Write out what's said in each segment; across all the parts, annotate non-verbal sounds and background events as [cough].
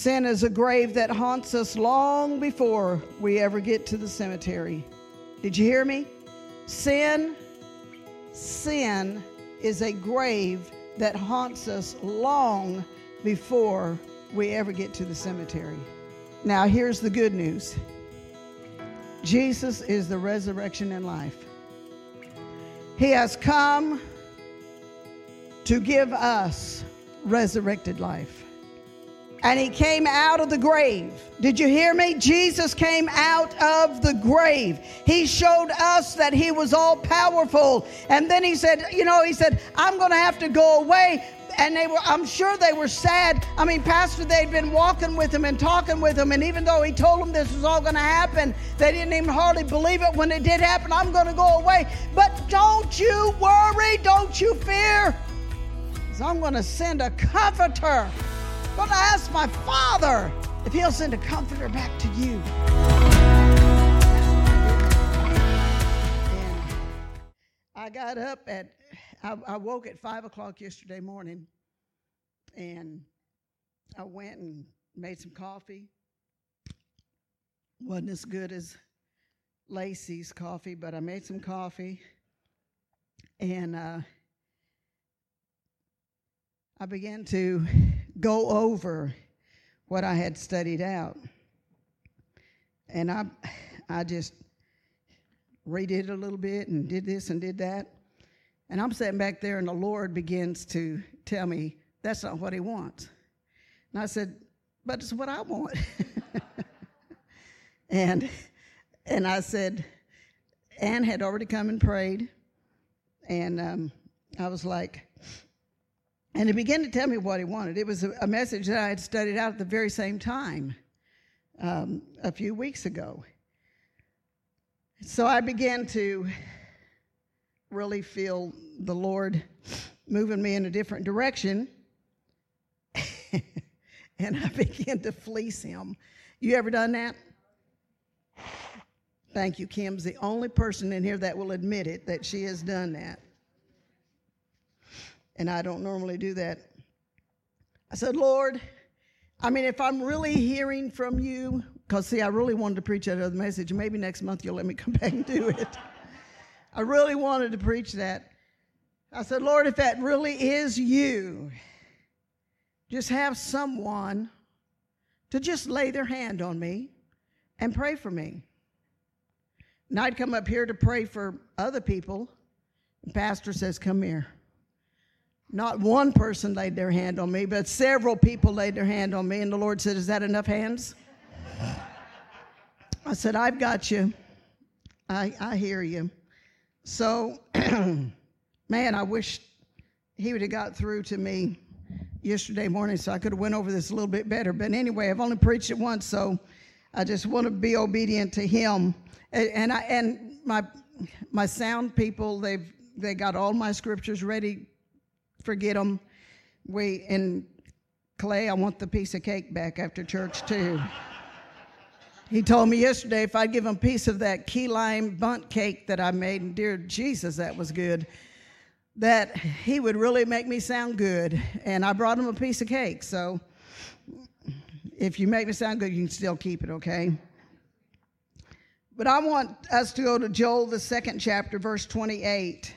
Sin is a grave that haunts us long before we ever get to the cemetery. Did you hear me? Sin, sin is a grave that haunts us long before we ever get to the cemetery. Now, here's the good news Jesus is the resurrection and life. He has come to give us resurrected life and he came out of the grave. Did you hear me? Jesus came out of the grave. He showed us that he was all powerful. And then he said, You know, he said, I'm going to have to go away. And they were, I'm sure they were sad. I mean, Pastor, they'd been walking with him and talking with him. And even though he told them this was all going to happen, they didn't even hardly believe it when it did happen. I'm going to go away. But don't you worry. Don't you fear. Because I'm going to send a comforter going to ask my Father if He'll send a comforter back to you. And I got up at, I, I woke at 5 o'clock yesterday morning and I went and made some coffee. Wasn't as good as Lacey's coffee, but I made some coffee. And uh, I began to go over what I had studied out. And I, I just redid it a little bit and did this and did that. And I'm sitting back there, and the Lord begins to tell me, that's not what He wants. And I said, but it's what I want. [laughs] and, and I said, Ann had already come and prayed. And um, I was like, and he began to tell me what he wanted. It was a, a message that I had studied out at the very same time um, a few weeks ago. So I began to really feel the Lord moving me in a different direction. [laughs] and I began to fleece him. You ever done that? Thank you, Kim's the only person in here that will admit it that she has done that and I don't normally do that. I said, Lord, I mean, if I'm really hearing from you, because see, I really wanted to preach that other message. Maybe next month you'll let me [laughs] come back and do it. I really wanted to preach that. I said, Lord, if that really is you, just have someone to just lay their hand on me and pray for me. And I'd come up here to pray for other people. The pastor says, Come here. Not one person laid their hand on me, but several people laid their hand on me. And the Lord said, Is that enough hands? I said, I've got you. I, I hear you. So, [clears throat] man, I wish he would have got through to me yesterday morning so I could have went over this a little bit better. But anyway, I've only preached it once, so I just want to be obedient to him. And, and I and my my sound people, they've they got all my scriptures ready forget them. We and Clay, I want the piece of cake back after church too. He told me yesterday if I'd give him a piece of that key lime Bundt cake that I made, and dear Jesus, that was good, that he would really make me sound good. And I brought him a piece of cake. So if you make me sound good, you can still keep it, okay? But I want us to go to Joel, the second chapter, verse 28.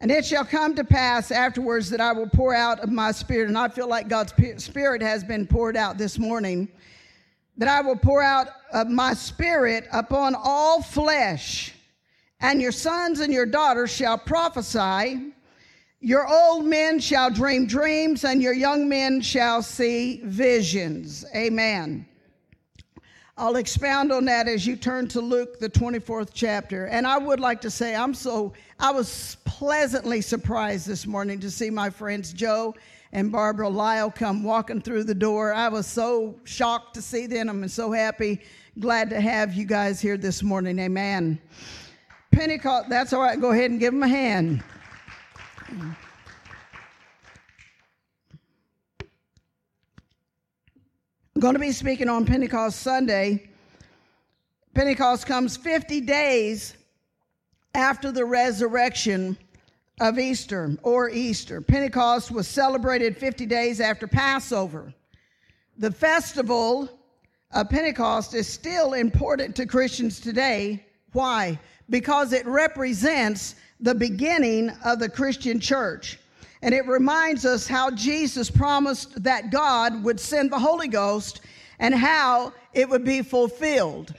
And it shall come to pass afterwards that I will pour out of my spirit, and I feel like God's spirit has been poured out this morning, that I will pour out of my spirit upon all flesh, and your sons and your daughters shall prophesy. Your old men shall dream dreams, and your young men shall see visions. Amen. I'll expound on that as you turn to Luke, the 24th chapter. And I would like to say, I'm so, I was pleasantly surprised this morning to see my friends Joe and Barbara Lyle come walking through the door. I was so shocked to see them. I'm so happy, glad to have you guys here this morning. Amen. Pentecost, that's all right. Go ahead and give them a hand. Going to be speaking on Pentecost Sunday. Pentecost comes 50 days after the resurrection of Easter or Easter. Pentecost was celebrated 50 days after Passover. the festival of Pentecost is still important to Christians today. Why? Because it represents the beginning of the Christian church. And it reminds us how Jesus promised that God would send the Holy Ghost and how it would be fulfilled.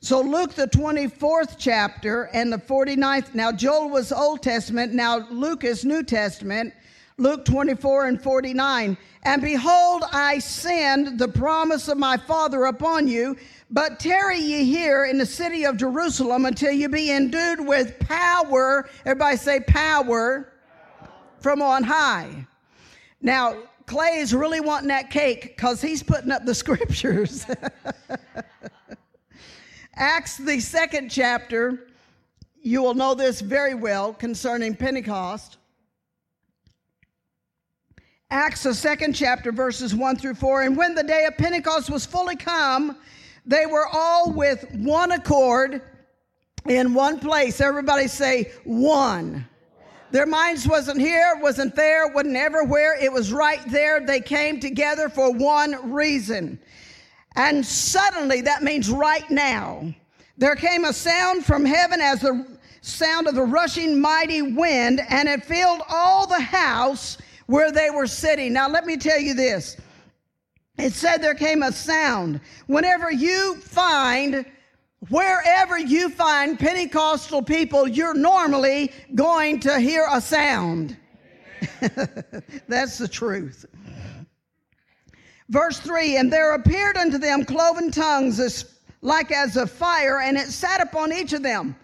So, Luke, the 24th chapter and the 49th, now Joel was Old Testament, now Luke is New Testament. Luke 24 and 49. And behold, I send the promise of my Father upon you, but tarry ye here in the city of Jerusalem until you be endued with power. Everybody say power from on high. Now, Clay is really wanting that cake because he's putting up the [laughs] scriptures. Acts, the second chapter, you will know this very well concerning Pentecost. Acts, the second chapter, verses 1 through 4. And when the day of Pentecost was fully come, they were all with one accord in one place. Everybody say, one. Their minds wasn't here, wasn't there, wasn't everywhere. It was right there. They came together for one reason. And suddenly, that means right now, there came a sound from heaven as the sound of the rushing mighty wind, and it filled all the house where they were sitting. Now, let me tell you this. It said there came a sound. Whenever you find, wherever you find Pentecostal people, you're normally going to hear a sound. [laughs] That's the truth. Verse 3 And there appeared unto them cloven tongues as, like as of fire, and it sat upon each of them.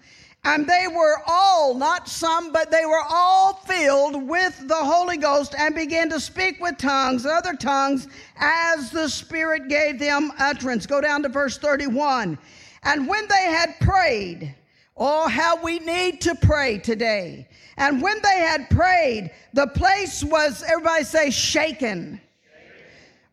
And they were all, not some, but they were all filled with the Holy Ghost and began to speak with tongues, other tongues, as the Spirit gave them utterance. Go down to verse 31. And when they had prayed, oh, how we need to pray today. And when they had prayed, the place was, everybody say, shaken.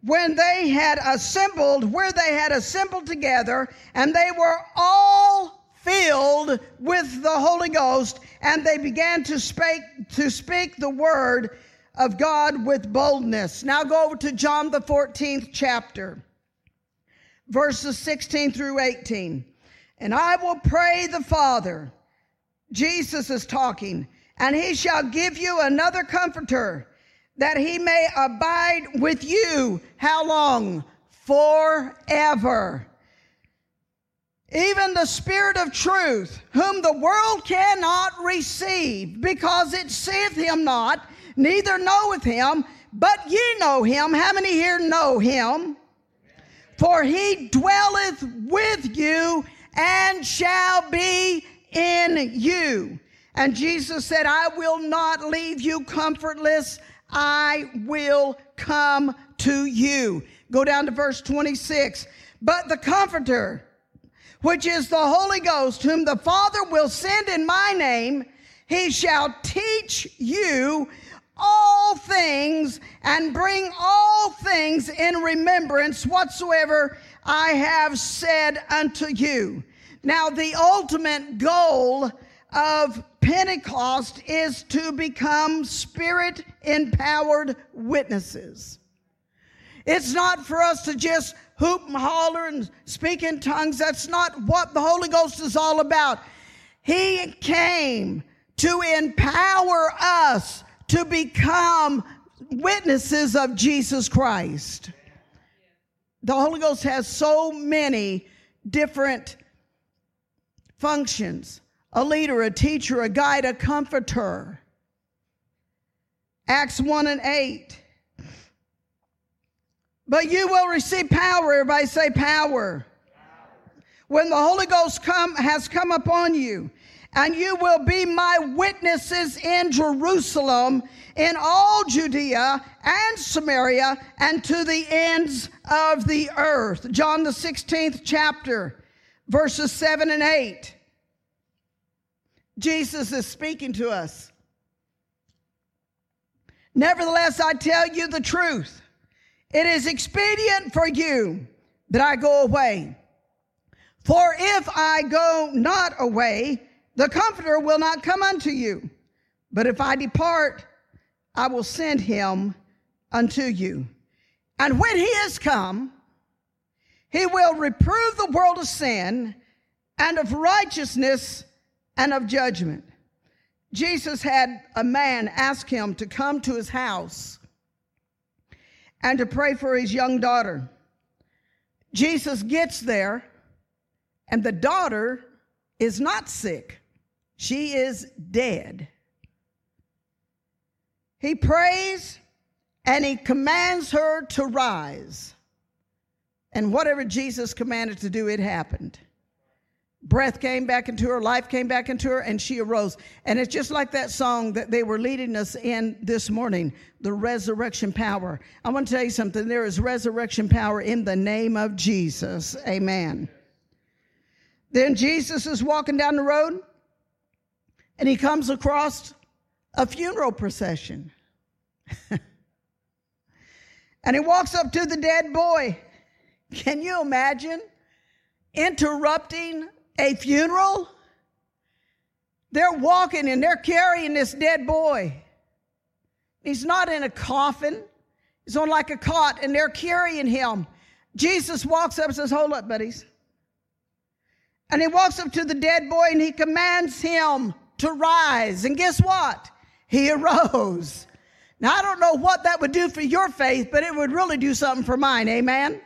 When they had assembled, where they had assembled together, and they were all filled with the Holy Ghost, and they began to speak to speak the word of God with boldness. Now go over to John the 14th chapter, verses 16 through 18. And I will pray the Father, Jesus is talking, and he shall give you another comforter, that he may abide with you. How long? Forever even the Spirit of truth, whom the world cannot receive, because it seeth him not, neither knoweth him, but ye know him. How many here know him? For he dwelleth with you and shall be in you. And Jesus said, I will not leave you comfortless. I will come to you. Go down to verse 26. But the Comforter, which is the Holy Ghost, whom the Father will send in my name. He shall teach you all things and bring all things in remembrance whatsoever I have said unto you. Now, the ultimate goal of Pentecost is to become spirit empowered witnesses. It's not for us to just hoop and holler and speak in tongues. That's not what the Holy Ghost is all about. He came to empower us to become witnesses of Jesus Christ. The Holy Ghost has so many different functions a leader, a teacher, a guide, a comforter. Acts 1 and 8. But you will receive power. Everybody say power. When the Holy Ghost come, has come upon you, and you will be my witnesses in Jerusalem, in all Judea and Samaria, and to the ends of the earth. John the 16th chapter, verses 7 and 8. Jesus is speaking to us. Nevertheless, I tell you the truth. It is expedient for you that I go away. For if I go not away, the Comforter will not come unto you. But if I depart, I will send him unto you. And when he is come, he will reprove the world of sin and of righteousness and of judgment. Jesus had a man ask him to come to his house and to pray for his young daughter. Jesus gets there, and the daughter is not sick, she is dead. He prays and he commands her to rise. And whatever Jesus commanded to do, it happened. Breath came back into her, life came back into her, and she arose. And it's just like that song that they were leading us in this morning the resurrection power. I want to tell you something there is resurrection power in the name of Jesus. Amen. Then Jesus is walking down the road and he comes across a funeral procession. [laughs] and he walks up to the dead boy. Can you imagine interrupting a funeral? They're walking and they're carrying this dead boy. He's not in a coffin, he's on like a cot, and they're carrying him. Jesus walks up and says, Hold up, buddies. And he walks up to the dead boy and he commands him to rise. And guess what? He arose. Now, I don't know what that would do for your faith, but it would really do something for mine. Amen?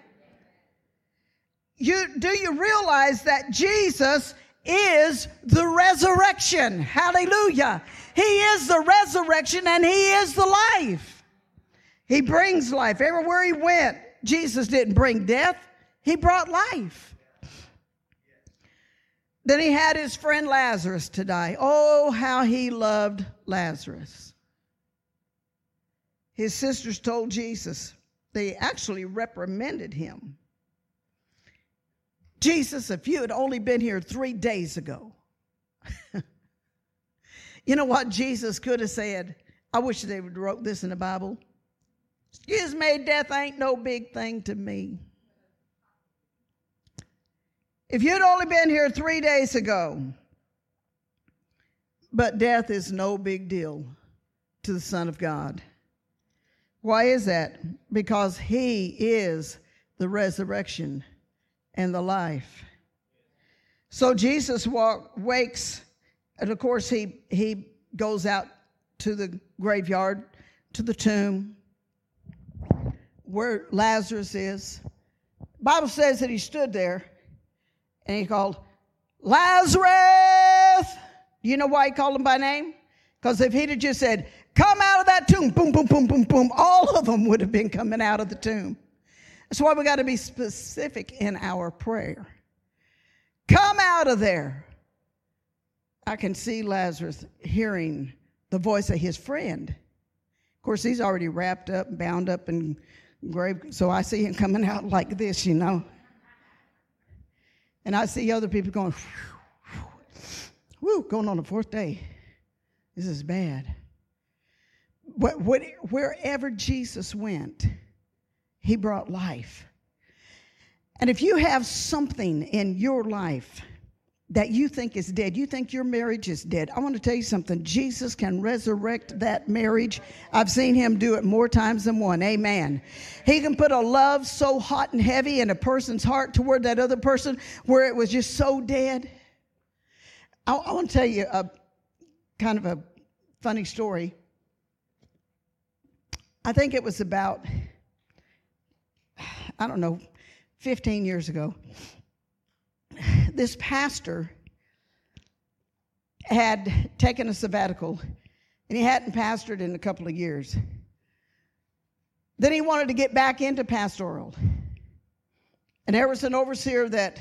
You, do you realize that Jesus is the resurrection? Hallelujah. He is the resurrection and He is the life. He brings life. Everywhere He went, Jesus didn't bring death, He brought life. Then He had His friend Lazarus to die. Oh, how He loved Lazarus. His sisters told Jesus, they actually reprimanded him. Jesus, if you had only been here three days ago, [laughs] you know what Jesus could have said? I wish they would wrote this in the Bible. Excuse me, death ain't no big thing to me. If you'd only been here three days ago, but death is no big deal to the Son of God. Why is that? Because he is the resurrection and the life. So Jesus walk, wakes, and of course he he goes out to the graveyard, to the tomb where Lazarus is. Bible says that he stood there and he called Lazarus. You know why he called him by name? Because if he'd have just said, Come out of that tomb. Boom, boom, boom, boom, boom. All of them would have been coming out of the tomb. That's why we got to be specific in our prayer. Come out of there. I can see Lazarus hearing the voice of his friend. Of course, he's already wrapped up, bound up, and grave. So I see him coming out like this, you know. And I see other people going, whoo, going on the fourth day. This is bad But wherever Jesus went, he brought life. And if you have something in your life that you think is dead, you think your marriage is dead, I want to tell you something. Jesus can resurrect that marriage. I've seen him do it more times than one. Amen. He can put a love so hot and heavy in a person's heart toward that other person where it was just so dead. I, I want to tell you a kind of a funny story. I think it was about, I don't know, 15 years ago. This pastor had taken a sabbatical and he hadn't pastored in a couple of years. Then he wanted to get back into pastoral. And there was an overseer that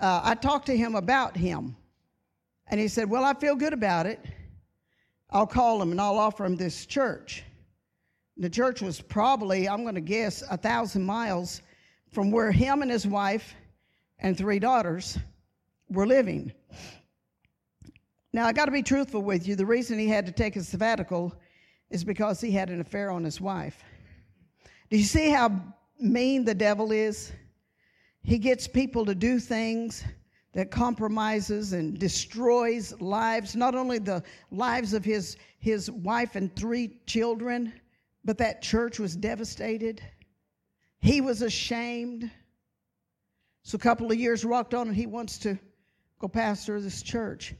uh, I talked to him about him. And he said, Well, I feel good about it. I'll call him and I'll offer him this church. The church was probably, I'm going to guess, a thousand miles from where him and his wife and three daughters were living. Now, I got to be truthful with you. The reason he had to take a sabbatical is because he had an affair on his wife. Do you see how mean the devil is? He gets people to do things that compromises and destroys lives, not only the lives of his, his wife and three children, but that church was devastated. He was ashamed. So a couple of years rocked on, and he wants to go pastor this church.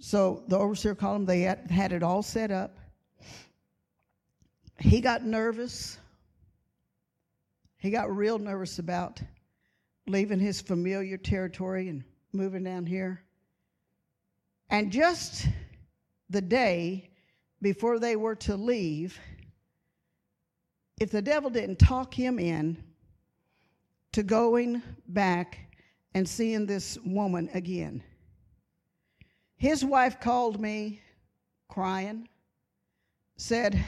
So the overseer called him. They had, had it all set up. He got nervous. He got real nervous about leaving his familiar territory and moving down here. And just the day before they were to leave, if the devil didn't talk him in to going back and seeing this woman again, his wife called me crying, said,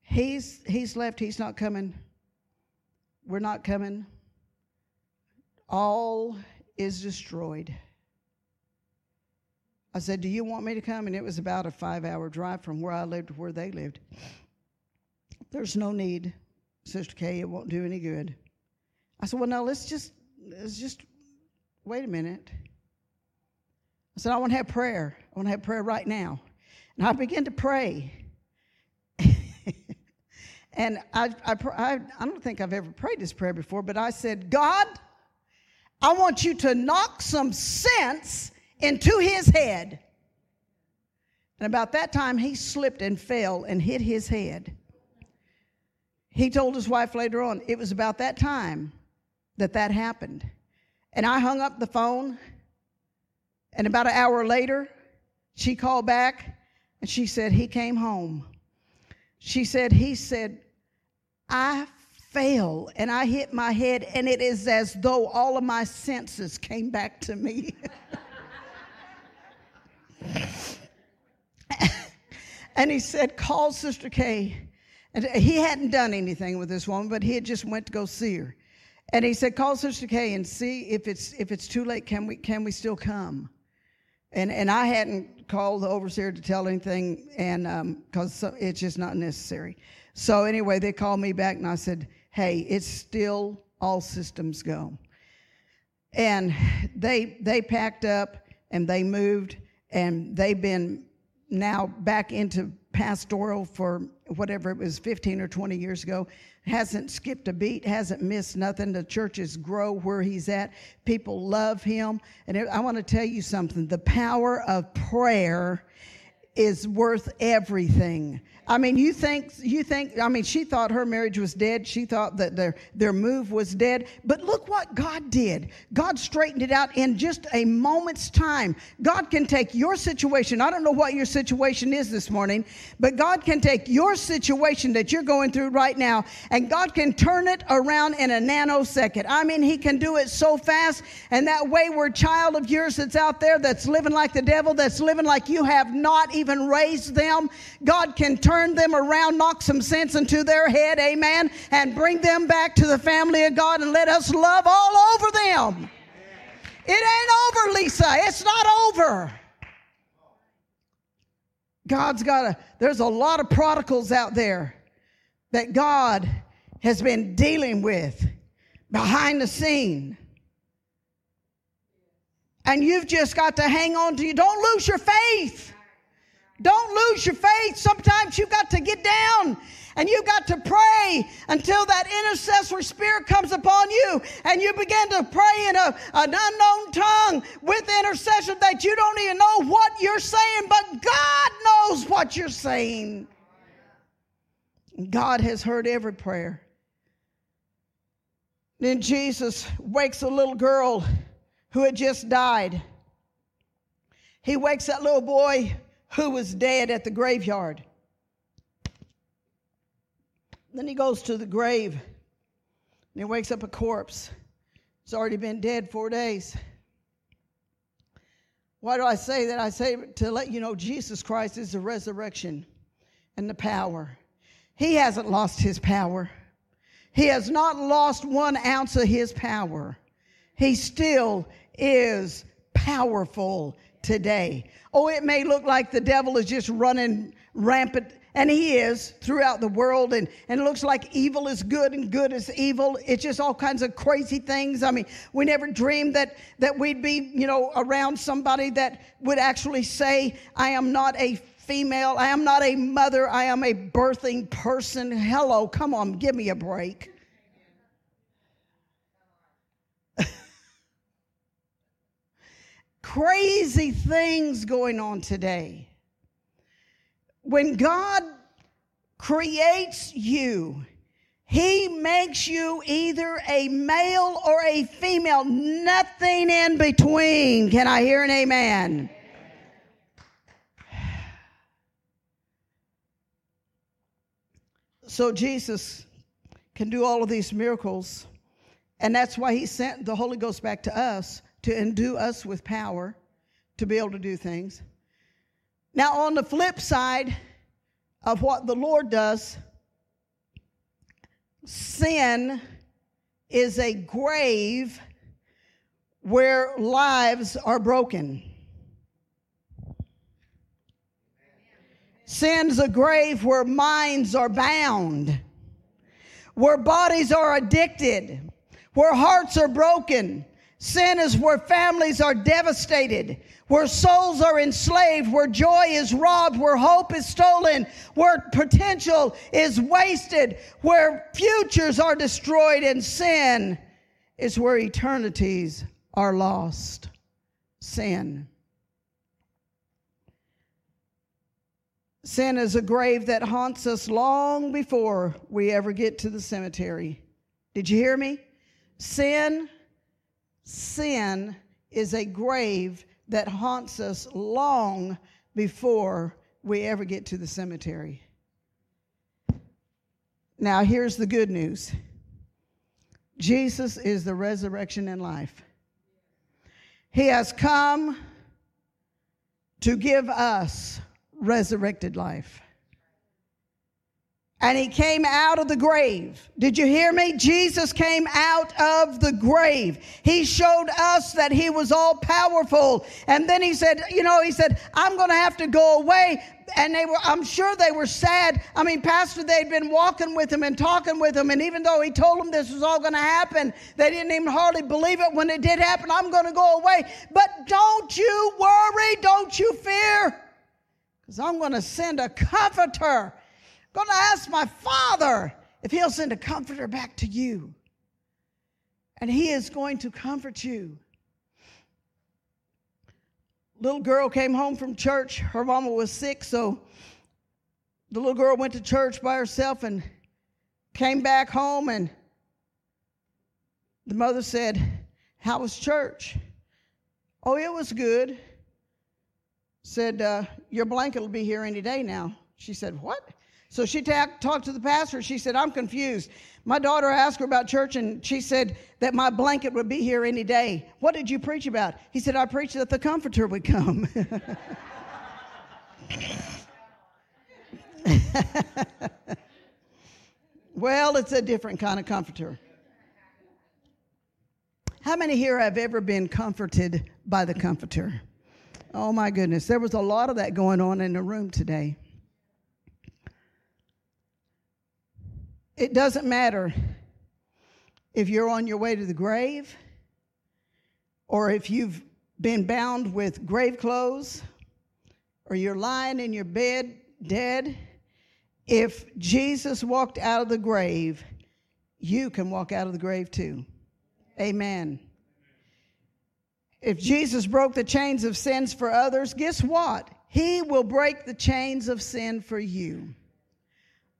He's, he's left, he's not coming. We're not coming. All is destroyed. I said, Do you want me to come? And it was about a five hour drive from where I lived to where they lived. There's no need, Sister Kay, it won't do any good. I said, Well, now let's just let's just wait a minute. I said, I want to have prayer. I want to have prayer right now. And I began to pray. [laughs] and I, I, I, I don't think I've ever prayed this prayer before, but I said, God, I want you to knock some sense into his head. And about that time, he slipped and fell and hit his head. He told his wife later on, it was about that time that that happened. And I hung up the phone, and about an hour later, she called back and she said, He came home. She said, He said, I fell and I hit my head, and it is as though all of my senses came back to me. [laughs] and he said, Call Sister Kay. And he hadn't done anything with this woman, but he had just went to go see her. And he said, Call Sister Kay and see if it's if it's too late, can we can we still come? And and I hadn't called the overseer to tell anything, and because um, it's just not necessary. So anyway, they called me back, and I said, Hey, it's still all systems go. And they they packed up and they moved and they've been now back into pastoral for whatever it was 15 or 20 years ago hasn't skipped a beat hasn't missed nothing. The churches grow where he's at. People love him. And i want to tell you something. The power of prayer is worth everything I mean, you think, you think, I mean, she thought her marriage was dead. She thought that their, their move was dead. But look what God did. God straightened it out in just a moment's time. God can take your situation. I don't know what your situation is this morning, but God can take your situation that you're going through right now and God can turn it around in a nanosecond. I mean, He can do it so fast. And that wayward child of yours that's out there that's living like the devil, that's living like you have not even raised them, God can turn turn them around, knock some sense into their head, amen, and bring them back to the family of God and let us love all over them. It ain't over, Lisa. It's not over. God's got a, there's a lot of prodigals out there that God has been dealing with behind the scene. And you've just got to hang on to you. Don't lose your faith. Don't lose your faith. Sometimes you've got to get down and you've got to pray until that intercessory spirit comes upon you and you begin to pray in a, an unknown tongue with intercession that you don't even know what you're saying, but God knows what you're saying. God has heard every prayer. Then Jesus wakes a little girl who had just died. He wakes that little boy who was dead at the graveyard. Then he goes to the grave and he wakes up a corpse. It's already been dead four days. Why do I say that? I say to let you know Jesus Christ is the resurrection and the power. He hasn't lost his power. He has not lost one ounce of his power. He still is powerful today. Oh, it may look like the devil is just running rampant, and he is throughout the world, and, and it looks like evil is good and good is evil. It's just all kinds of crazy things. I mean, we never dreamed that, that we'd be, you know, around somebody that would actually say, I am not a female, I am not a mother, I am a birthing person. Hello, come on, give me a break. Crazy things going on today. When God creates you, He makes you either a male or a female, nothing in between. Can I hear an amen? So Jesus can do all of these miracles. And that's why he sent the Holy Ghost back to us to endue us with power to be able to do things. Now, on the flip side of what the Lord does, sin is a grave where lives are broken. Sin's a grave where minds are bound, where bodies are addicted, where hearts are broken, Sin is where families are devastated, where souls are enslaved, where joy is robbed, where hope is stolen, where potential is wasted, where futures are destroyed, and sin is where eternities are lost. Sin. Sin is a grave that haunts us long before we ever get to the cemetery. Did you hear me? Sin sin is a grave that haunts us long before we ever get to the cemetery. Now, here's the good news Jesus is the resurrection and life. He has come to give us resurrected life and he came out of the grave. Did you hear me? Jesus came out of the grave. He showed us that he was all powerful. And then he said, you know, he said, I'm going to have to go away. And they were, I'm sure they were sad. I mean, Pastor, they'd been walking with him and talking with him. And even though he told them this was all going to happen, they didn't even hardly believe it when it did happen. I'm going to go away. But don't you worry. Don't you fear. Because I'm going to send a comforter Going to ask my Father if He'll send a comforter back to you. And He is going to comfort you. Little girl came home from church. Her mama was sick, so the little girl went to church by herself and came back home. And the mother said, How was church? Oh, it was good. Said, uh, Your blanket will be here any day now. She said, What? So she ta- talked to the pastor. She said, I'm confused. My daughter asked her about church, and she said that my blanket would be here any day. What did you preach about? He said, I preached that the comforter would come. [laughs] well, it's a different kind of comforter. How many here have ever been comforted by the comforter? Oh my goodness, there was a lot of that going on in the room today. It doesn't matter if you're on your way to the grave or if you've been bound with grave clothes or you're lying in your bed dead. If Jesus walked out of the grave, you can walk out of the grave too. Amen. If Jesus broke the chains of sins for others, guess what? He will break the chains of sin for you.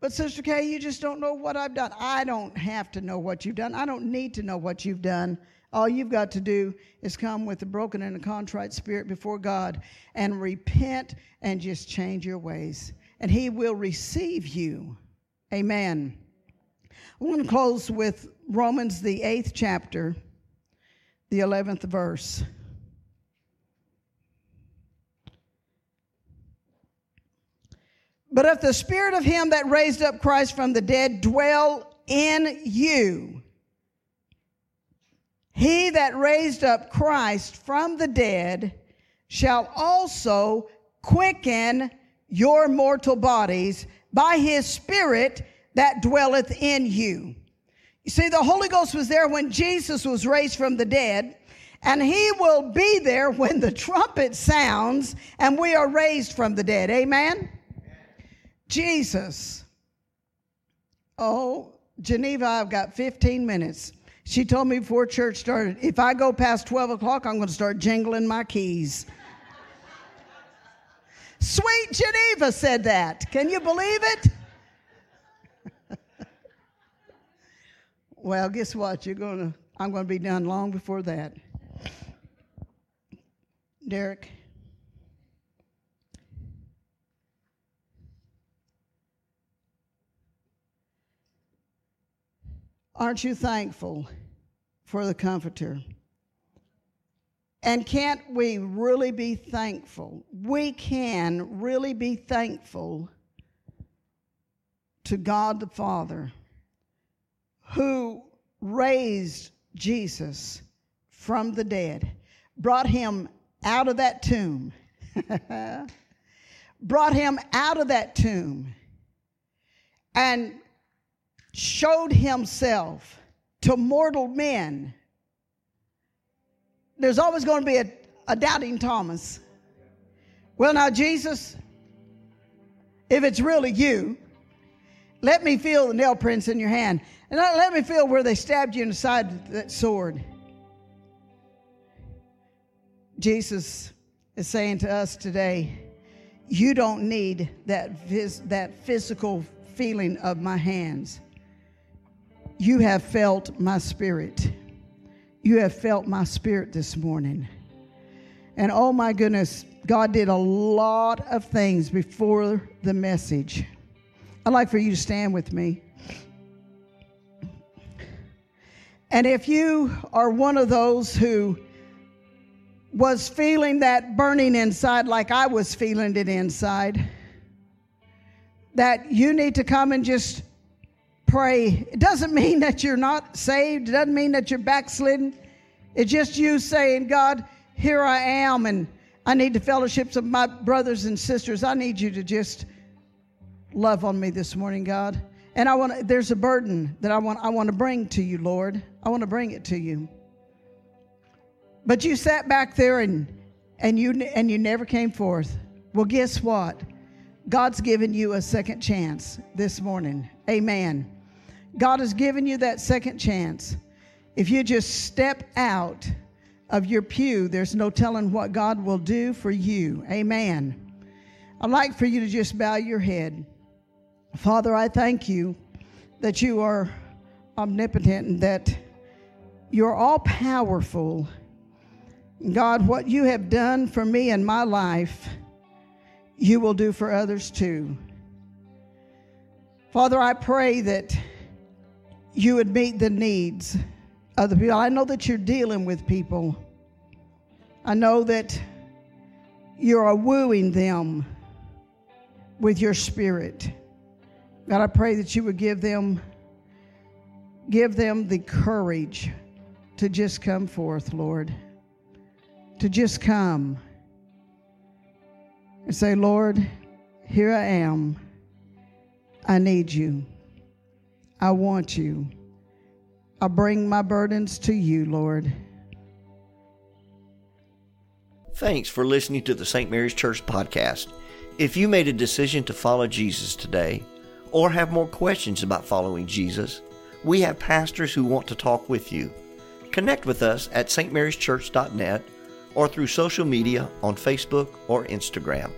But, Sister Kay, you just don't know what I've done. I don't have to know what you've done. I don't need to know what you've done. All you've got to do is come with a broken and a contrite spirit before God and repent and just change your ways. And He will receive you. Amen. I want to close with Romans, the eighth chapter, the 11th verse. But if the spirit of him that raised up Christ from the dead dwell in you, he that raised up Christ from the dead shall also quicken your mortal bodies by his spirit that dwelleth in you. You see, the Holy Ghost was there when Jesus was raised from the dead, and he will be there when the trumpet sounds and we are raised from the dead. Amen? Jesus. Oh, Geneva, I've got 15 minutes. She told me before church started, if I go past 12 o'clock, I'm going to start jingling my keys. Sweet Geneva said that. Can you believe it? well, guess what? You're going to I'm going to be done long before that. Derek Aren't you thankful for the Comforter? And can't we really be thankful? We can really be thankful to God the Father who raised Jesus from the dead, brought him out of that tomb, [laughs] brought him out of that tomb, and showed himself to mortal men, there's always going to be a, a doubting Thomas. Well, now, Jesus, if it's really you, let me feel the nail prints in your hand. And let me feel where they stabbed you in the side with that sword. Jesus is saying to us today, you don't need that, that physical feeling of my hands you have felt my spirit. You have felt my spirit this morning. And oh my goodness, God did a lot of things before the message. I'd like for you to stand with me. And if you are one of those who was feeling that burning inside like I was feeling it inside, that you need to come and just pray. It doesn't [laughs] mean that you're not saved, it doesn't mean that you're backslidden. It's just you saying, God, here I am, and I need the fellowships of my brothers and sisters. I need you to just love on me this morning, God. And I want there's a burden that I want I want to bring to you, Lord. I want to bring it to you. But you sat back there and and you and you never came forth. Well, guess what? God's given you a second chance this morning. Amen. God has given you that second chance. If you just step out of your pew, there's no telling what God will do for you. Amen. I'd like for you to just bow your head. Father, I thank you that you are omnipotent and that you're all powerful. God, what you have done for me in my life, you will do for others too. Father, I pray that you would meet the needs of the people. I know that you're dealing with people. I know that you're wooing them with your spirit. God, I pray that you would give them give them the courage to just come forth, Lord. To just come and say, Lord, here I am. I need you. I want you. I bring my burdens to you, Lord. Thanks for listening to the St. Mary's Church podcast. If you made a decision to follow Jesus today, or have more questions about following Jesus, we have pastors who want to talk with you. Connect with us at stmaryschurch.net or through social media on Facebook or Instagram.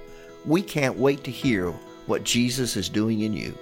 We can't wait to hear what Jesus is doing in you.